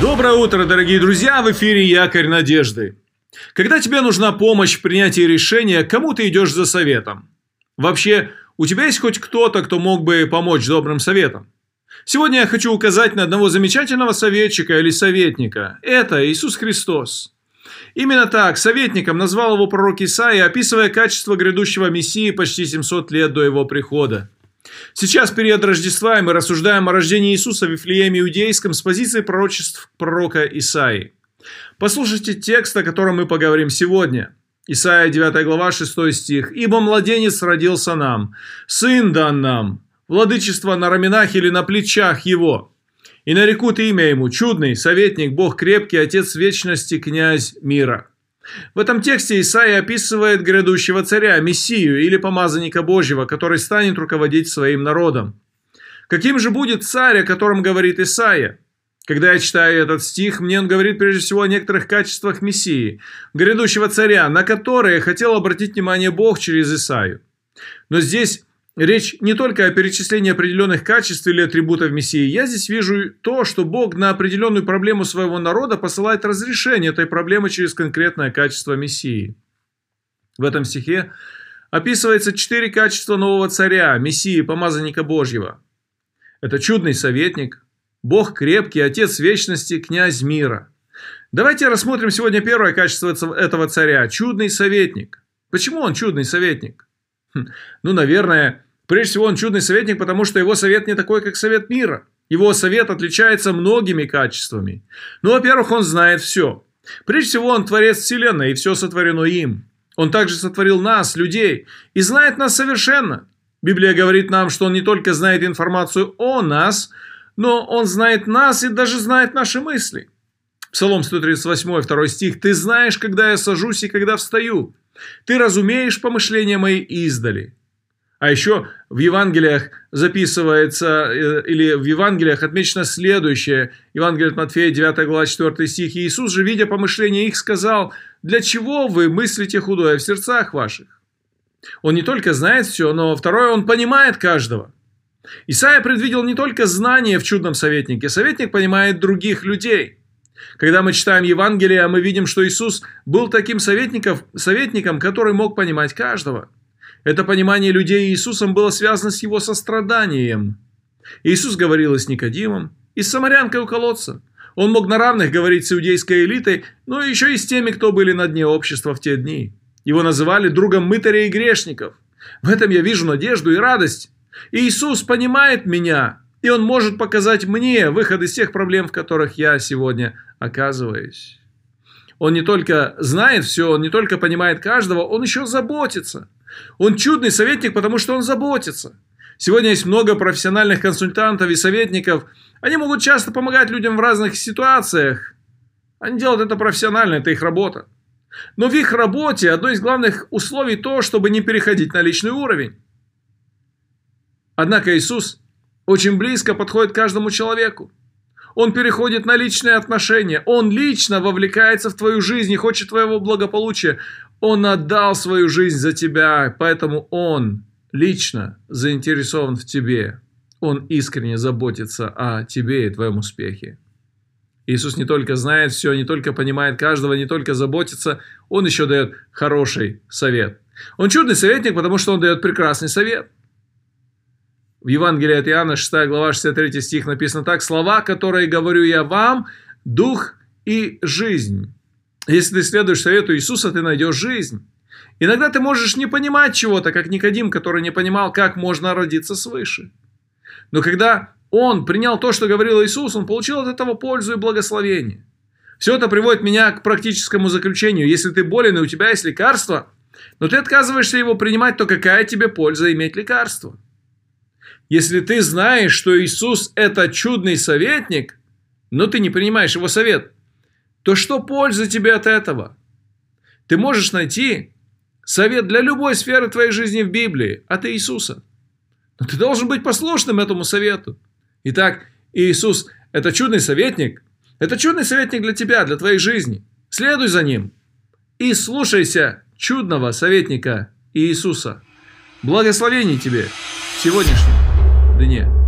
Доброе утро, дорогие друзья! В эфире Якорь Надежды. Когда тебе нужна помощь в принятии решения, кому ты идешь за советом? Вообще, у тебя есть хоть кто-то, кто мог бы помочь добрым советом? Сегодня я хочу указать на одного замечательного советчика или советника. Это Иисус Христос. Именно так советником назвал его пророк Исаия, описывая качество грядущего Мессии почти 700 лет до его прихода. Сейчас период Рождества, мы рассуждаем о рождении Иисуса в Вифлееме Иудейском с позиции пророчеств пророка Исаии. Послушайте текст, о котором мы поговорим сегодня. Исаия 9 глава 6 стих. «Ибо младенец родился нам, сын дан нам, владычество на раменах или на плечах его. И нарекут имя ему, чудный, советник, Бог крепкий, Отец вечности, князь мира». В этом тексте Исаия описывает грядущего царя, Мессию или помазанника Божьего, который станет руководить своим народом. Каким же будет царь, о котором говорит Исаия? Когда я читаю этот стих, мне он говорит прежде всего о некоторых качествах Мессии, грядущего царя, на которые хотел обратить внимание Бог через Исаию. Но здесь Речь не только о перечислении определенных качеств или атрибутов Мессии. Я здесь вижу то, что Бог на определенную проблему своего народа посылает разрешение этой проблемы через конкретное качество Мессии. В этом стихе описывается четыре качества нового царя, Мессии, помазанника Божьего. Это чудный советник, Бог крепкий, Отец вечности, князь мира. Давайте рассмотрим сегодня первое качество этого царя – чудный советник. Почему он чудный советник? Хм, ну, наверное, Прежде всего, он чудный советник, потому что его совет не такой, как совет мира. Его совет отличается многими качествами. Ну, во-первых, он знает все. Прежде всего, он творец Вселенной, и все сотворено им. Он также сотворил нас, людей, и знает нас совершенно. Библия говорит нам, что он не только знает информацию о нас, но он знает нас и даже знает наши мысли. Псалом 138, 2 стих. «Ты знаешь, когда я сажусь и когда встаю. Ты разумеешь помышления мои издали». А еще в Евангелиях записывается, э, или в Евангелиях отмечено следующее. Евангелие от Матфея, 9 глава, 4 стих. Иисус же, видя помышления их, сказал, «Для чего вы мыслите худое в сердцах ваших?» Он не только знает все, но второе, он понимает каждого. Исаия предвидел не только знание в чудном советнике, советник понимает других людей. Когда мы читаем Евангелие, мы видим, что Иисус был таким советником, советником, который мог понимать каждого – это понимание людей Иисусом было связано с его состраданием. Иисус говорил и с Никодимом, и с самарянкой у колодца. Он мог на равных говорить с иудейской элитой, но еще и с теми, кто были на дне общества в те дни. Его называли другом мытаря и грешников. В этом я вижу надежду и радость. Иисус понимает меня, и Он может показать мне выход из тех проблем, в которых я сегодня оказываюсь. Он не только знает все, он не только понимает каждого, он еще заботится – он чудный советник, потому что он заботится. Сегодня есть много профессиональных консультантов и советников. Они могут часто помогать людям в разных ситуациях. Они делают это профессионально, это их работа. Но в их работе одно из главных условий то, чтобы не переходить на личный уровень. Однако Иисус очень близко подходит к каждому человеку. Он переходит на личные отношения. Он лично вовлекается в твою жизнь и хочет твоего благополучия. Он отдал свою жизнь за тебя, поэтому Он лично заинтересован в тебе. Он искренне заботится о тебе и твоем успехе. Иисус не только знает все, не только понимает каждого, не только заботится, Он еще дает хороший совет. Он чудный советник, потому что Он дает прекрасный совет. В Евангелии от Иоанна, 6 глава, 63 стих написано так. «Слова, которые говорю я вам, дух и жизнь». Если ты следуешь совету Иисуса, ты найдешь жизнь. Иногда ты можешь не понимать чего-то, как Никодим, который не понимал, как можно родиться свыше. Но когда он принял то, что говорил Иисус, он получил от этого пользу и благословение. Все это приводит меня к практическому заключению. Если ты болен и у тебя есть лекарство, но ты отказываешься его принимать, то какая тебе польза иметь лекарство? Если ты знаешь, что Иисус это чудный советник, но ты не принимаешь его совет – то что польза тебе от этого? Ты можешь найти совет для любой сферы твоей жизни в Библии от Иисуса. Но ты должен быть послушным этому совету. Итак, Иисус – это чудный советник. Это чудный советник для тебя, для твоей жизни. Следуй за ним и слушайся чудного советника Иисуса. Благословений тебе в сегодняшнем дне.